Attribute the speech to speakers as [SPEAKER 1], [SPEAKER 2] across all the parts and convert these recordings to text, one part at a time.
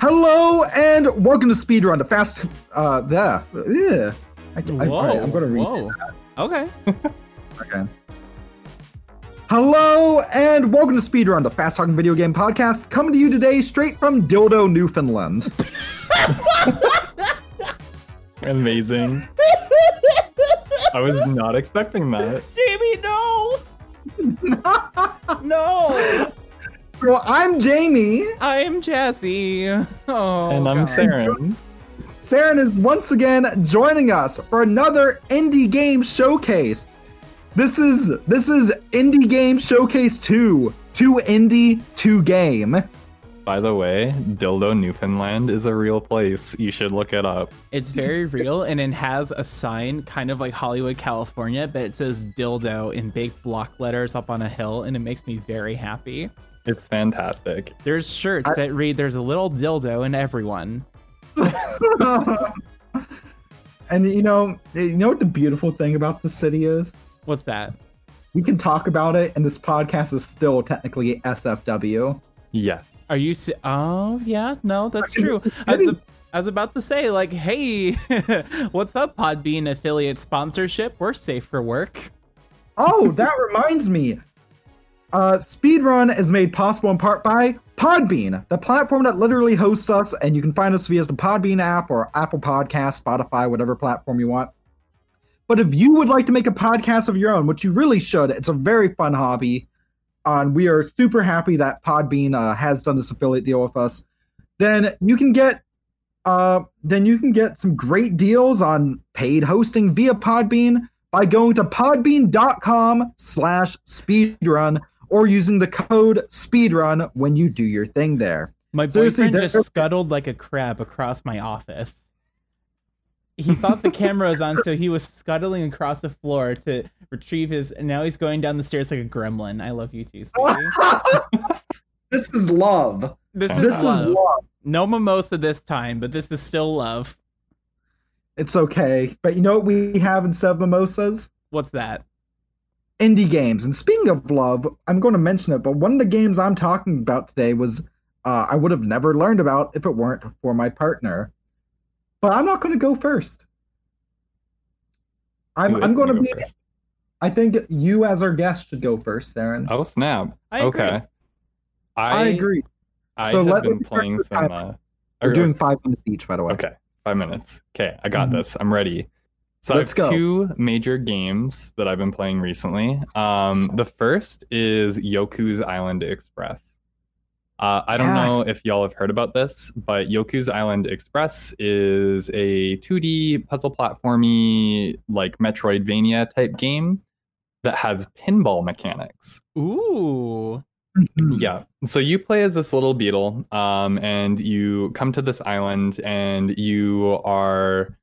[SPEAKER 1] Hello and welcome to Speedrun, the fast. Uh, there. Yeah. I, I,
[SPEAKER 2] whoa.
[SPEAKER 1] I, am gonna read.
[SPEAKER 2] Whoa. Okay.
[SPEAKER 1] Okay. Hello and welcome to Speedrun, the fast talking video game podcast, coming to you today straight from Dildo, Newfoundland.
[SPEAKER 3] Amazing. I was not expecting that.
[SPEAKER 2] Jamie, no. no.
[SPEAKER 1] So I'm Jamie.
[SPEAKER 2] I'm Jesse. Oh.
[SPEAKER 3] and I'm
[SPEAKER 2] God.
[SPEAKER 3] Saren.
[SPEAKER 1] Saren is once again joining us for another indie game showcase. This is this is Indie Game Showcase 2. Two indie, two game.
[SPEAKER 3] By the way, Dildo Newfoundland is a real place. You should look it up.
[SPEAKER 2] It's very real, and it has a sign, kind of like Hollywood, California, but it says dildo in big block letters up on a hill, and it makes me very happy.
[SPEAKER 3] It's fantastic.
[SPEAKER 2] There's shirts
[SPEAKER 1] I-
[SPEAKER 2] that read "There's a little dildo in everyone."
[SPEAKER 1] and you know, you know what the beautiful thing about the city is?
[SPEAKER 2] What's that?
[SPEAKER 1] We can talk about it, and this podcast is still technically SFW.
[SPEAKER 3] Yeah.
[SPEAKER 2] Are you? Se- oh yeah, no, that's true.
[SPEAKER 1] it's a
[SPEAKER 2] I was,
[SPEAKER 1] city.
[SPEAKER 2] I was about to say, like, hey, what's up, Podbean affiliate sponsorship? We're safe for work.
[SPEAKER 1] Oh, that reminds me. Uh, Speedrun is made possible in part by Podbean, the platform that literally hosts us, and you can find us via the Podbean app or Apple Podcast, Spotify, whatever platform you want. But if you would like to make a podcast of your own, which you really should, it's a very fun hobby. Uh, and we are super happy that Podbean uh, has done this affiliate deal with us. Then you can get uh, then you can get some great deals on paid hosting via Podbean by going to podbean.com slash speedrun or using the code speedrun when you do your thing there.
[SPEAKER 2] My
[SPEAKER 1] Seriously,
[SPEAKER 2] boyfriend just scuttled like a crab across my office. He thought the camera was on, so he was scuttling across the floor to retrieve his. And now he's going down the stairs like a gremlin. I love you too,
[SPEAKER 1] this is love.
[SPEAKER 2] This is
[SPEAKER 1] This is
[SPEAKER 2] love.
[SPEAKER 1] love.
[SPEAKER 2] No mimosa this time, but this is still love.
[SPEAKER 1] It's okay. But you know what we have instead of mimosas?
[SPEAKER 2] What's that?
[SPEAKER 1] Indie games. And speaking of love, I'm going to mention it, but one of the games I'm talking about today was uh, I would have never learned about if it weren't for my partner. But I'm not going to go first. I'm, I'm going to be.
[SPEAKER 3] first?
[SPEAKER 1] I think you, as our guest, should go first, Saren.
[SPEAKER 3] Oh snap.
[SPEAKER 2] I agree.
[SPEAKER 3] okay.
[SPEAKER 1] I, agree.
[SPEAKER 3] I
[SPEAKER 1] So
[SPEAKER 3] have
[SPEAKER 1] let
[SPEAKER 3] been playing some.
[SPEAKER 1] time.
[SPEAKER 3] Uh,
[SPEAKER 1] We're doing five minutes each, by the way.
[SPEAKER 3] Okay, five minutes. Okay, I got
[SPEAKER 1] Mhm.
[SPEAKER 3] this. I'm ready. So
[SPEAKER 1] Let's
[SPEAKER 3] I have
[SPEAKER 1] go.
[SPEAKER 3] two major games that I've been playing recently. Um, the first is Yoku's Island Express. Uh, I don't know if y'all have heard about this, but Yoku's Island Express is a 2D puzzle platformy, like Metroidvania type game that has pinball mechanics.
[SPEAKER 2] Ooh.
[SPEAKER 1] Mhm.
[SPEAKER 3] Yeah. So you play as this little beetle, um, and you come to this island, and you are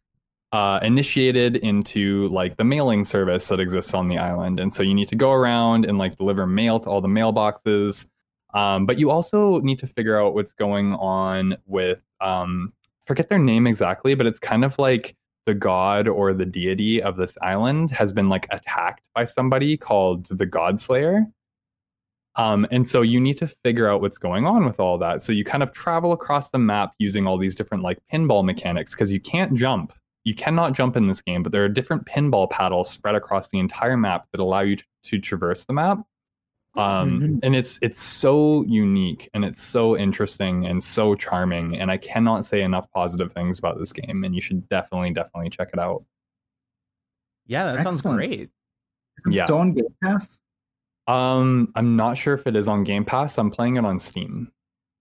[SPEAKER 3] uh, initiated into like the mailing service that exists on the island. And so you need to go around and like deliver mail to all the mailboxes. Um, but you also need to figure out what's going on with um, forget their name exactly, but it's kind of like the god or the deity of this island has been like attacked by somebody called the God Slayer. Um, and so you need to figure out what's going on with all that. So you kind of travel across the map using all these different like pinball mechanics because you can't jump. You cannot jump in this game, but there are different pinball paddles spread across the entire map that allow you to, to traverse the map. Um,
[SPEAKER 1] Mhm.
[SPEAKER 3] and it's it's so unique and it's so interesting and so charming. And I cannot say enough positive things about this game. And you should definitely, definitely check it out.
[SPEAKER 2] Yeah, that sounds great.
[SPEAKER 1] Is it
[SPEAKER 3] Yeah.
[SPEAKER 1] still on Game Pass?
[SPEAKER 3] Um, I'm not sure if it is on Game Pass. I'm playing it on Steam.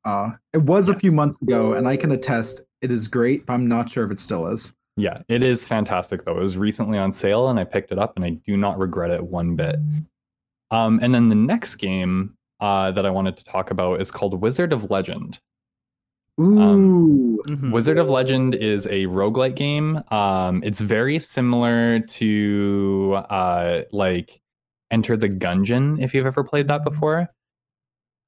[SPEAKER 1] Uh, it was a few months ago, and I can attest it is great, but I'm not sure if it still is.
[SPEAKER 3] Yeah, it is fantastic though. It was recently on sale and I picked it up and I do not regret it one bit. Um, and then the next game uh, that I wanted to talk about is called Wizard of Legend.
[SPEAKER 1] Ooh.
[SPEAKER 2] Mhm.
[SPEAKER 3] Wizard of Legend is a roguelike game. Um, it's very similar to uh, like Enter the Gungeon, if you've ever played that before.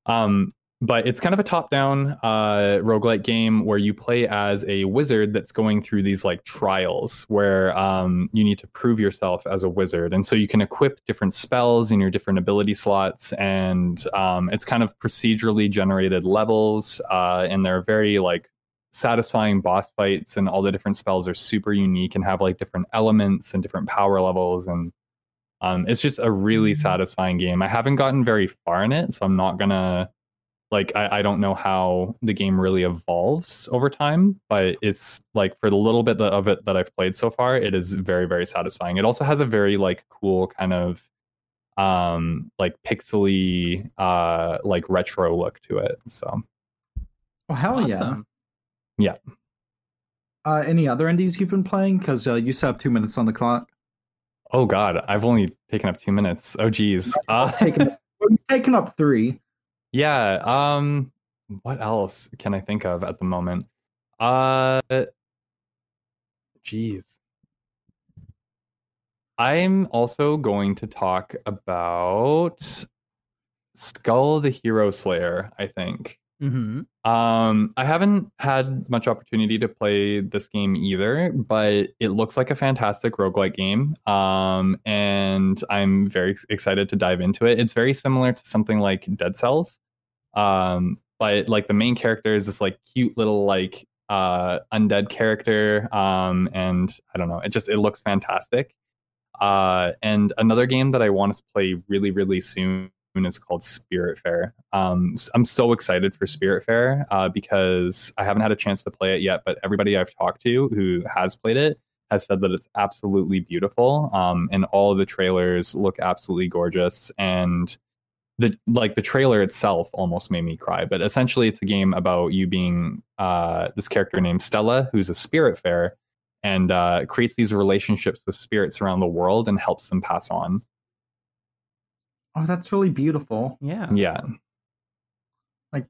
[SPEAKER 3] Um, but it's kind of a top-down uh, roguelike game where you play as a wizard that's going through these like trials where um, you need to prove yourself as a wizard, and so you can equip different spells in your different ability slots, and um, it's kind of procedurally generated levels, uh, and they're very like satisfying boss fights and all the different spells are super unique and have like different elements and different power levels and um, it's just a really
[SPEAKER 1] Mhm.
[SPEAKER 3] satisfying game. I haven't gotten very far in it, so I'm not gonna like I, I don't know how the game really evolves over time, but it's like for the little bit of it that I've played so far, it is very, very satisfying. It also has a very like cool kind of um like pixely uh like retro look to it. So
[SPEAKER 1] Oh hell
[SPEAKER 2] awesome.
[SPEAKER 1] yeah! Uh, any other indies you've been playing? Because uh, you still have two minutes on the clock.
[SPEAKER 3] oh god, I've only taken up two minutes. Oh geez. Uh,
[SPEAKER 1] Taking up, taken up three.
[SPEAKER 3] Yeah. Um. What else can I think of at the moment? Uh. Jeez. I'm also going to talk about Skul the Hero Slayer. I think.
[SPEAKER 2] Mm-hmm.
[SPEAKER 3] Um, I haven't had much opportunity to play this game either, but it looks like a fantastic roguelike game. Um, and I'm very excited to dive into it. It's very similar to something like Dead Cells. Um, but like the main character is this like cute little like uh undead character. Um, and I don't know, it just it looks fantastic. Uh, and another game that I want to play really, really soon is called Spiritfarer. Um, I'm so excited for Spiritfarer uh, because I haven't had a chance to play it yet, but everybody I've talked to who has played it has said that it's absolutely beautiful. Um, and all of the trailers look absolutely gorgeous. And the like the trailer itself almost made me cry. But essentially, it's a game about you being uh, this character named Stella, who's a spiritfarer, and uh, creates these relationships with spirits around the world and helps them pass on.
[SPEAKER 1] Oh, that's really beautiful.
[SPEAKER 2] Yeah.
[SPEAKER 3] Yeah.
[SPEAKER 1] Like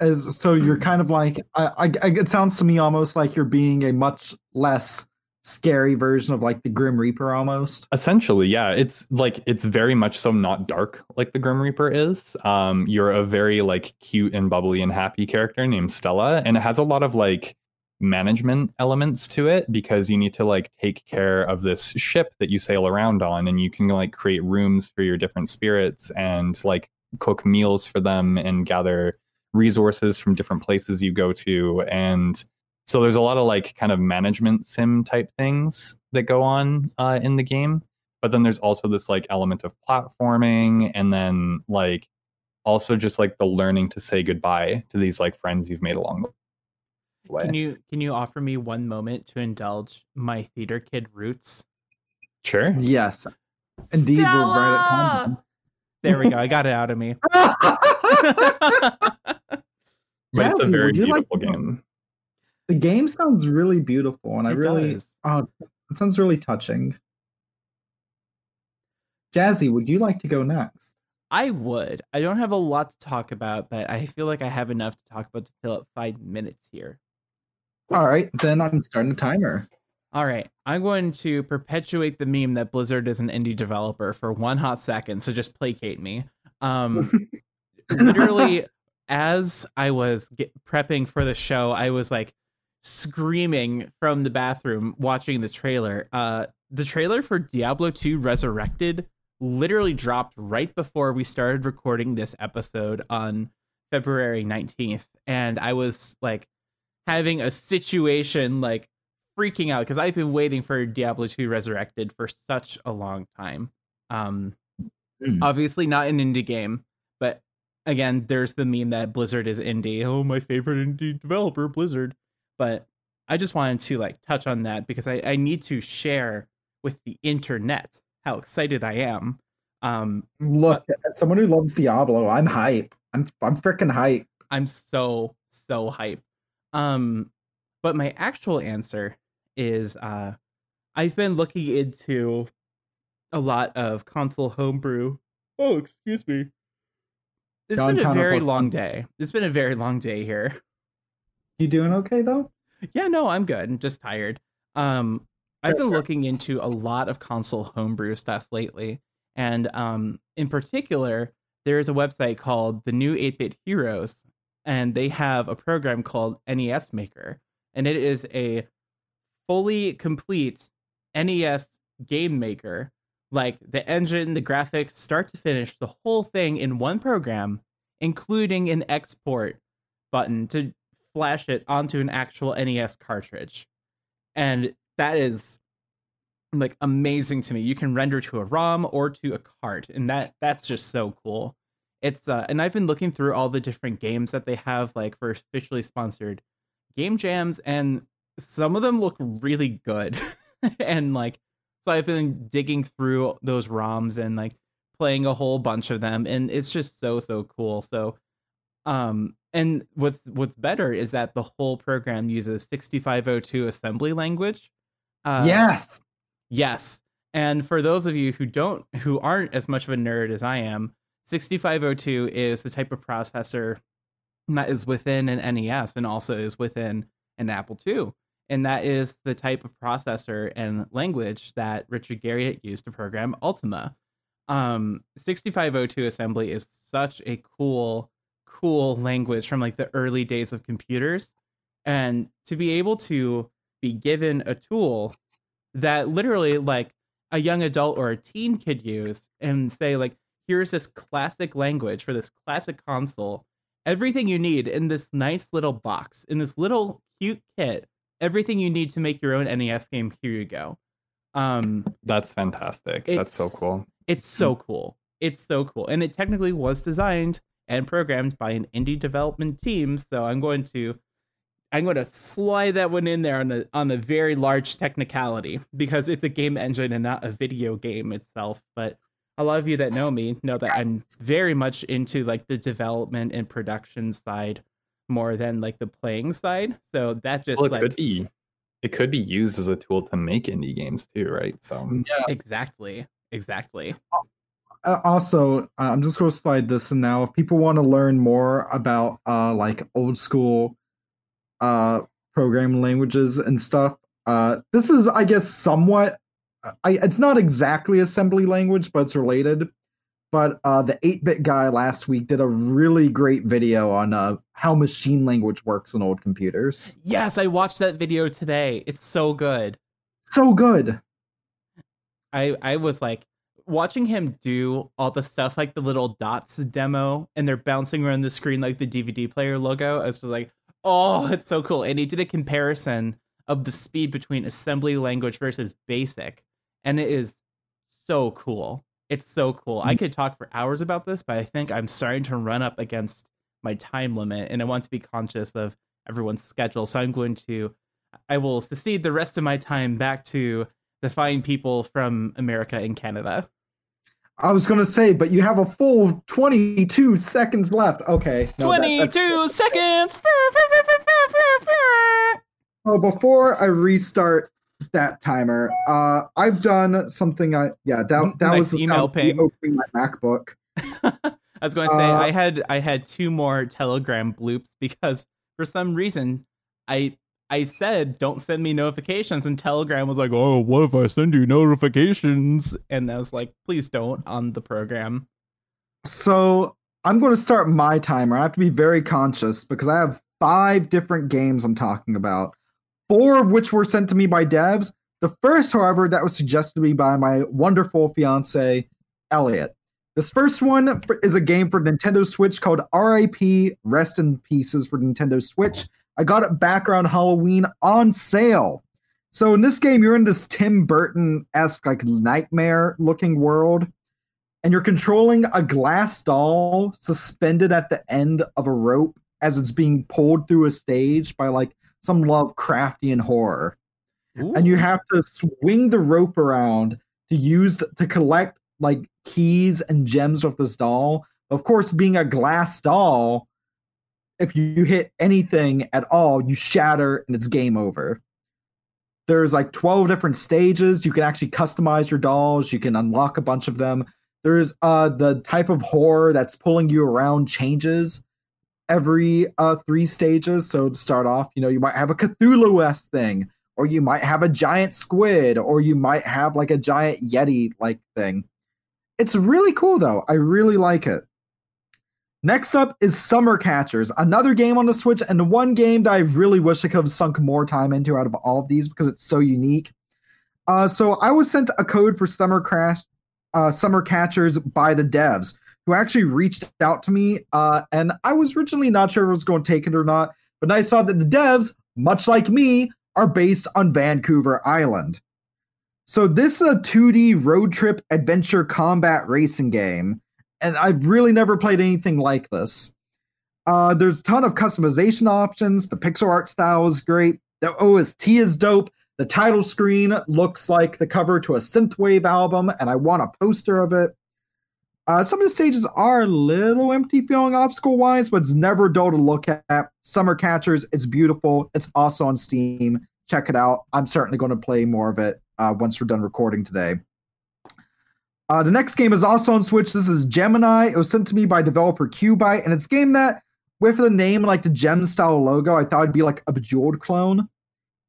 [SPEAKER 1] as so, you're kind of like I, I, I. It sounds to me almost like you're being a much less scary version of like the Grim Reaper, almost.
[SPEAKER 3] Essentially, yeah. It's like it's very much so not dark like the Grim Reaper is. Um, you're a very like cute and bubbly and happy character named Stella, and it has a lot of like management elements to it because you need to like take care of this ship that you sail around on, and you can like create rooms for your different spirits and like cook meals for them and gather resources from different places you go to and so there's a lot of like kind of management sim type things that go on uh, in the game but then there's also this like element of platforming and then like also just like the learning to say goodbye to these like friends you've made along the way
[SPEAKER 2] Can you can you offer me one moment to indulge my theater kid roots?
[SPEAKER 3] sure
[SPEAKER 1] Yes, indeed. We're right at
[SPEAKER 2] Stella!
[SPEAKER 1] time.
[SPEAKER 2] There we go. I got it out of me.
[SPEAKER 3] but it's a very
[SPEAKER 1] would you like
[SPEAKER 3] beautiful game
[SPEAKER 1] the game sounds really beautiful, and I really,
[SPEAKER 2] does.
[SPEAKER 1] oh, it sounds really touching. Jazzy, would you like to go next?
[SPEAKER 2] I would. I don't have a lot to talk about, but I feel like I have enough to talk about to fill up five minutes here.
[SPEAKER 1] All right, then I'm starting a timer.
[SPEAKER 2] All right, I'm going to perpetuate the meme that Blizzard is an indie developer for one hot second, so just placate me. Um, literally, as I was get, prepping for the show, I was like screaming from the bathroom watching the trailer. Uh, the trailer for Diablo 2 Resurrected literally dropped right before we started recording this episode on February 19th, and I was like having a situation like freaking out because I've been waiting for Diablo 2 Resurrected for such a long time. Um,
[SPEAKER 1] Hmm.
[SPEAKER 2] obviously not an indie game, but again, there's the meme that Blizzard is indie. Oh, my favorite indie developer, Blizzard. But I just wanted to like touch on that because I, I need to share with the internet how excited I am. Um,
[SPEAKER 1] Look, as someone who loves Diablo, I'm hype. I'm I'm freaking hype.
[SPEAKER 2] I'm so so hype. Um, but my actual answer is uh, I've been looking into a lot of console homebrew. Oh, excuse me. It's
[SPEAKER 1] John
[SPEAKER 2] been a very long day. It's been a very long day here.
[SPEAKER 1] You doing okay though?
[SPEAKER 2] Yeah, no, I'm good. I'm just tired. Um, I've been looking into a lot of console homebrew stuff lately, and um, in particular, there is a website called the New 8-Bit Heroes, and they have a program called NES Maker, and it is a fully complete NES game maker, like the engine, the graphics, start to finish, the whole thing in one program, including an export button to flash it onto an actual NES cartridge. And that is like amazing to me. You can render to a ROM or to a cart, and that that's just so cool. It's uh, and I've been looking through all the different games that they have like for officially sponsored game jams, and some of them look really good. and like, so I've been digging through those ROMs and like playing a whole bunch of them, and it's just so so cool. So, um, and what's what's better is that the whole program uses 6502 assembly language.
[SPEAKER 1] Uh, yes,
[SPEAKER 2] yes. And for those of you who don't, who aren't as much of a nerd as I am, 6502 is the type of processor that is within an NES and also is within an Apple II. And that is the type of processor and language that Richard Garriott used to program Ultima. Um, 6502 assembly is such a cool, cool language from like the early days of computers. And to be able to be given a tool that literally like a young adult or a teen could use and say like here's this classic language for this classic console. Everything you need in this nice little box, in this little cute kit, everything you need to make your own NES game, here you go. Um
[SPEAKER 3] That's fantastic. That's so cool.
[SPEAKER 2] It's so cool. It's so cool. And it technically was designed and programmed by an indie development team, so I'm going to I'm going to slide that one in there on the on the very large technicality because it's a game engine and not a video game itself, but a lot of you that know me know that I'm very much into like the development and production side more than like the playing side. So that just
[SPEAKER 3] well, it
[SPEAKER 2] like
[SPEAKER 3] could be it could be used as a tool to make indie games too, right? So
[SPEAKER 1] yeah,
[SPEAKER 2] exactly, exactly.
[SPEAKER 1] Uh, also, uh, I'm just going to slide this in now. If people want to learn more about uh, like old school uh, programming languages and stuff, uh, this is, I guess, somewhat I, it's not exactly assembly language, but it's related. But uh, the 8-bit guy last week did a really great video on uh, how machine language works in old computers.
[SPEAKER 2] Yes, I watched that video today. It's so good.
[SPEAKER 1] So good.
[SPEAKER 2] I I was like watching him do all the stuff like the little dots demo and they're bouncing around the screen like the DVD player logo. I was just like, oh, it's so cool. And he did a comparison of the speed between assembly language versus basic and it is so cool. It's so cool. I mm. could talk for hours about this, but I think I'm starting to run up against my time limit, and I want to be conscious of everyone's schedule. So I'm going to, I will secede the rest of my time back to the fine people from America and Canada.
[SPEAKER 1] I was going to say, but you have a full 22 seconds left. Okay.
[SPEAKER 2] No, 22 that, seconds.
[SPEAKER 1] Oh, before I restart that timer. Uh, I've done something. I yeah, that that nice was email ping. opening my MacBook.
[SPEAKER 2] I was going to say uh, I had I had two more Telegram bloops because for some reason I I said don't send me notifications and Telegram was like, "Oh, what if I send you notifications?" And I was like, "Please don't on the program."
[SPEAKER 1] So, I'm going to start my timer. I have to be very conscious because I have five different games I'm talking about four of which were sent to me by devs. The first, however, that was suggested to me by my wonderful fiance, Elliot. This first one is a game for Nintendo Switch called RIP Rest in Pieces for Nintendo Switch. I got it back around Halloween on sale. So in this game, you're in this Tim Burton esque, like nightmare looking world, and you're controlling a glass doll suspended at the end of a rope as it's being pulled through a stage by like some Lovecraftian horror. Ooh. And you have to swing the rope around to use to collect like keys and gems with this doll. Of course, being a glass doll, if you hit anything at all, you shatter and it's game over. There's like 12 different stages. You can actually customize your dolls. You can unlock a bunch of them. There's uh the type of horror that's pulling you around changes every uh, three stages. So to start off, you know, you might have a Cthulhu esque thing, or you might have a giant squid, or you might have like a giant Yeti like thing. It's really cool though. I really like it. Next up is Summer Catchers, another game on the Switch, and one game that I really wish I could have sunk more time into out of all of these because it's so unique. Uh, so I was sent a code for Summer Crash, uh, Summer Catchers by the devs who actually reached out to me. Uh, and I was originally not sure if I was going to take it or not. but I saw that the devs, much like me, are based on Vancouver Island. So this is a 2D road trip adventure combat racing game, and I've really never played anything like this. Uh, there's a ton of customization options. The pixel art style is great. The OST is dope. The title screen looks like the cover to a synthwave album, and I want a poster of it. Uh, some of the stages are a little empty feeling obstacle wise, but it's never dull to look at. Summer Catchers, it's beautiful. It's also on Steam. Check it out. I'm certainly going to play more of it uh, once we're done recording today. Uh, the next game is also on Switch. This is Gemini. It was sent to me by developer Qbyte, and it's game that, with the name like the gem style logo, I thought it'd be like a Bejeweled clone.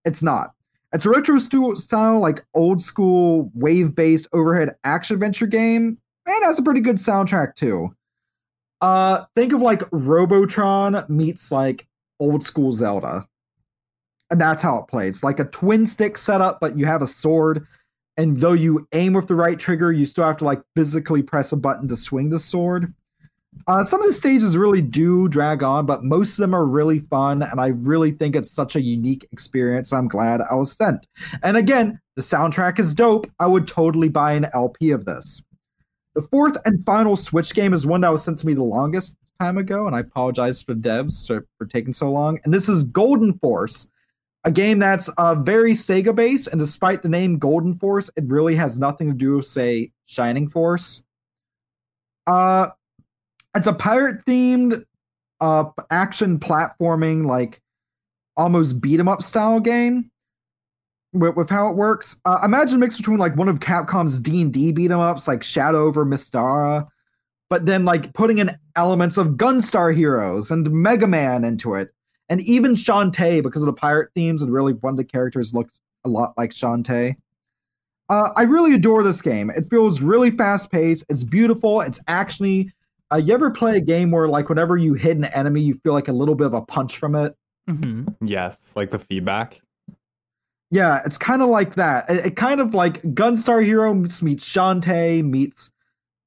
[SPEAKER 1] It's not. It's a retro style, like old school wave based overhead action adventure game and has a pretty good soundtrack too. Uh, think of like Robotron meets like old school Zelda, and that's how it plays. Like a twin stick setup, but you have a sword, and though you aim with the right trigger, you still have to like physically press a button to swing the sword. Uh, some of the stages really do drag on, but most of them are really fun, and I really think it's such a unique experience. I'm glad I was sent. And again, the soundtrack is dope. I would totally buy an LP of this. The fourth and final Switch game is one that was sent to me the longest time ago, and I apologize for devs for, for taking so long. And this is Golden Force, a game that's uh, very Sega based, and despite the name Golden Force, it really has nothing to do with, say, Shining Force. Uh, it's a pirate themed uh, action platforming, like almost beat 'em up style game with, with how it works. Uh, imagine a mix between like one of Capcom's D and D beat 'em ups, like Shadow over Mystara, but then like putting in elements of Gunstar Heroes and Mega Man into it, and even Shantae because of the pirate themes and really one of the characters looks a lot like Shantae. Uh, I really adore this game. It feels really fast paced. It's beautiful. It's actually. Uh, you ever play a game where like whenever you hit an enemy, you feel like a little bit of a punch from it?
[SPEAKER 2] hmm
[SPEAKER 3] Yes, like the feedback.
[SPEAKER 1] Yeah, it's kind of like that. It, it kind of like Gunstar Hero meets, meets Shantae meets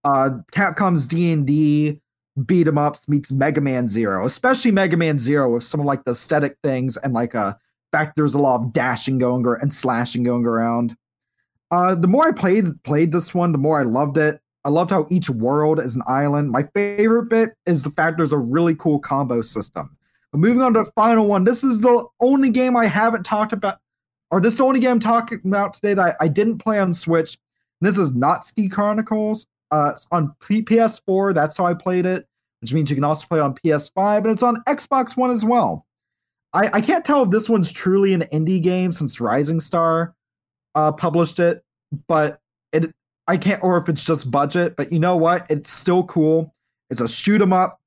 [SPEAKER 1] uh, Capcom's D and D beat 'em ups meets Mega Man Zero, especially Mega Man Zero with some of like the aesthetic things and like a fact there's a lot of dashing going and slashing going around. Uh, the more I played played this one, the more I loved it. I loved how each world is an island. My favorite bit is the fact there's a really cool combo system. But moving on to the final one, this is the only game I haven't talked about or this is the only game I'm talking about today that I, I didn't play on Switch. And this is Natsuki Chronicles. Uh, on P- PS4. That's how I played it, which means you can also play on PS5, and it's on Xbox One as well. I, I can't tell if this one's truly an indie game since Rising Star uh, published it, but it I can't, or if it's just budget. But you know what? It's still cool. It's a shoot 'em up.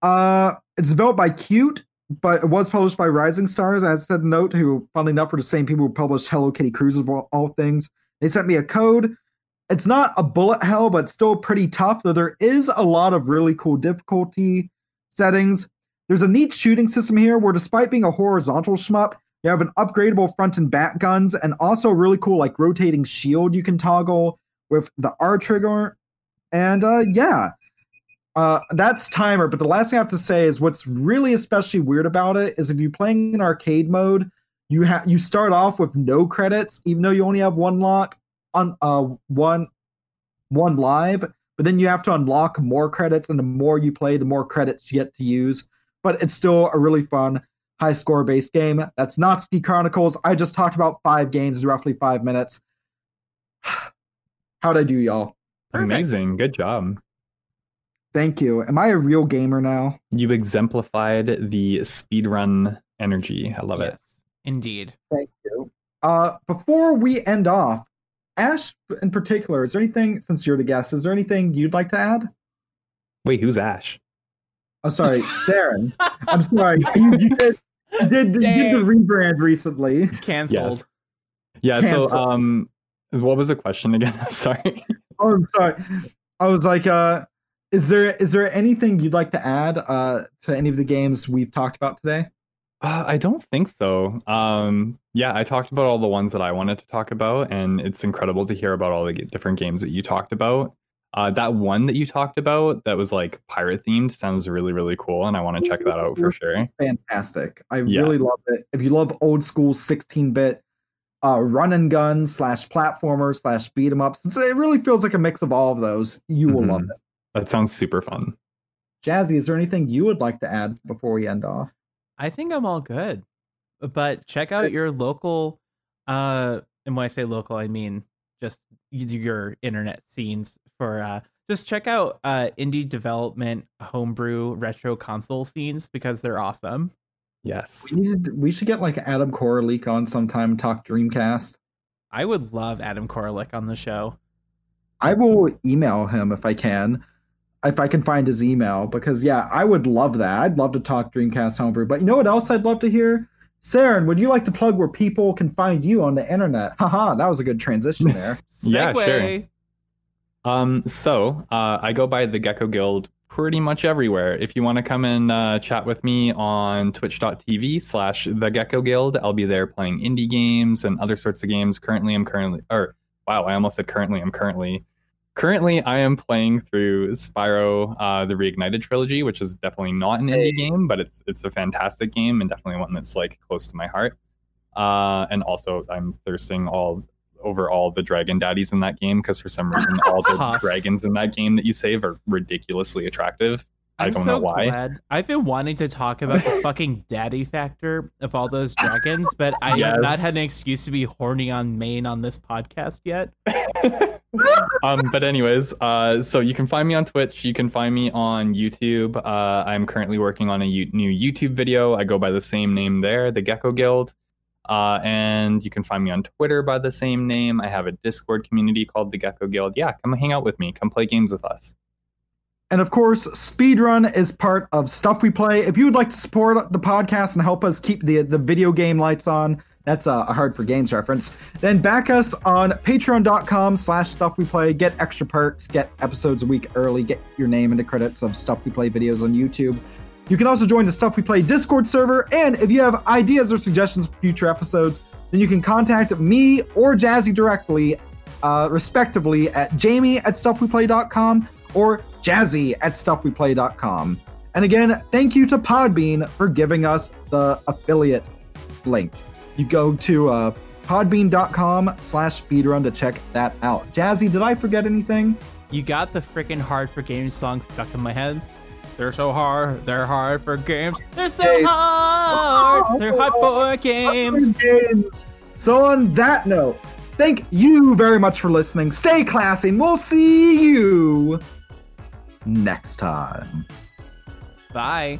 [SPEAKER 1] Uh, it's developed by Qute, but it was published by Rising Stars, I said note, who, funnily enough, are the same people who published Hello Kitty Cruise of all, all things. They sent me a code. It's not a bullet hell, but still pretty tough, though there is a lot of really cool difficulty settings. There's a neat shooting system here where, despite being a horizontal shmup, you have an upgradable front and back guns and also a really cool, like, rotating shield you can toggle with the R trigger. And uh, yeah, uh, that's timer. But the last thing I have to say is what's really especially weird about it is if you're playing in arcade mode, you have you start off with no credits, even though you only have one lock on uh one one live. But then you have to unlock more credits, and the more you play, the more credits you get to use. But it's still a really fun high score based game. That's Natsuki Chronicles. I just talked about five games in roughly five minutes. How'd I do, y'all?
[SPEAKER 2] Perfect.
[SPEAKER 3] Amazing. Good job.
[SPEAKER 1] Thank you. Am I a real gamer now?
[SPEAKER 3] You exemplified the speedrun energy. I love it.
[SPEAKER 2] Indeed.
[SPEAKER 1] Thank you. Uh, before we end off, Ash in particular, is there anything, since you're the guest, is there anything you'd like to add?
[SPEAKER 3] Wait, who's Ash?
[SPEAKER 1] Oh, sorry, Saren. I'm sorry. You, you did, you did, you did the rebrand recently.
[SPEAKER 2] Cancelled.
[SPEAKER 3] Yeah,
[SPEAKER 1] Cancel.
[SPEAKER 3] so um what was the question again? Sorry.
[SPEAKER 1] Oh, I'm sorry. I was like, uh, is there is there anything you'd like to add uh, to any of the games we've talked about today?
[SPEAKER 3] Uh, I don't think so. Um, yeah, I talked about all the ones that I wanted to talk about, and it's incredible to hear about all the different games that you talked about. Uh, that one that you talked about that was like pirate themed sounds really really cool, and I want to check that out for sure.
[SPEAKER 1] Fantastic. I
[SPEAKER 3] Yeah.
[SPEAKER 1] really love it. If you love old school 16 bit uh, run and gun slash platformer slash beat 'em ups, it really feels like a mix of all of those. You will love
[SPEAKER 3] Mhm.
[SPEAKER 1] it.
[SPEAKER 3] That sounds super fun.
[SPEAKER 1] Jazzy, is there anything you would like to add before we end off?
[SPEAKER 2] I think I'm all good. But check out your local uh and when I say local I mean just your internet scenes for uh just check out uh indie development homebrew retro console scenes because they're awesome.
[SPEAKER 3] Yes.
[SPEAKER 1] We need we should get like Adam Koralik on sometime and talk Dreamcast.
[SPEAKER 2] I would love Adam Koralik on the show.
[SPEAKER 1] I will email him if I can, if I can find his email, because yeah, I would love that. I'd love to talk Dreamcast Homebrew. But you know what else I'd love to hear? Saren, would you like to plug where people can find you on the internet? Haha, that was a good transition there.
[SPEAKER 3] Yeah, sure. Um, so uh, I go by the Gecko Guild pretty much everywhere. If you want to come and uh, chat with me on twitch.tv slash the Gecko Guild, I'll be there playing indie games and other sorts of games. Currently, I'm currently, or wow, I almost said currently, I'm currently, currently I am playing through Spyro, uh, the Reignited trilogy, which is definitely not an indie game, but it's it's a fantastic game and definitely one that's like close to my heart. Uh, and also, I'm thirsting all over all the dragon daddies in that game because for some reason all the dragons in that game that you save are ridiculously attractive. I
[SPEAKER 2] I'm
[SPEAKER 3] don't
[SPEAKER 2] so
[SPEAKER 3] know why.
[SPEAKER 2] Glad. I've been wanting to talk about the fucking daddy factor of all those dragons, but I have not had an excuse to be horny on main on this podcast yet.
[SPEAKER 3] um, but anyways, uh, so you can find me on Twitch. You can find me on YouTube. Uh, I'm currently working on a U- new YouTube video. I go by the same name there, the Gecko Guild. Uh, and you can find me on Twitter by the same name. I have a Discord community called the Gecko Guild. Yeah, come hang out with me. Come play games with us.
[SPEAKER 1] And of course, Speedrun is part of Stuff We Play. If you would like to support the podcast and help us keep the, the video game lights on, that's a, a hard for games reference, then back us on patreon.com slash stuff we play. Get extra perks, get episodes a week early, get your name into credits of Stuff We Play videos on YouTube. You can also join the Stuff We Play Discord server. And if you have ideas or suggestions for future episodes, then you can contact me or Jazzy directly, uh, respectively, at jamie at stuffweplay.com or jazzy at stuffweplay.com. And again, thank you to Podbean for giving us the affiliate link. You go to uh, podbean.com slash speedrun to check that out. Jazzy, did I forget anything?
[SPEAKER 2] You got the freaking hard for games song stuck in my head. They're so hard. They're hard for games. They're so
[SPEAKER 1] Hey.
[SPEAKER 2] hard. They're hard for games.
[SPEAKER 1] Games. So on that note, thank you very much for listening. Stay classy, and we'll see you next time.
[SPEAKER 2] Bye.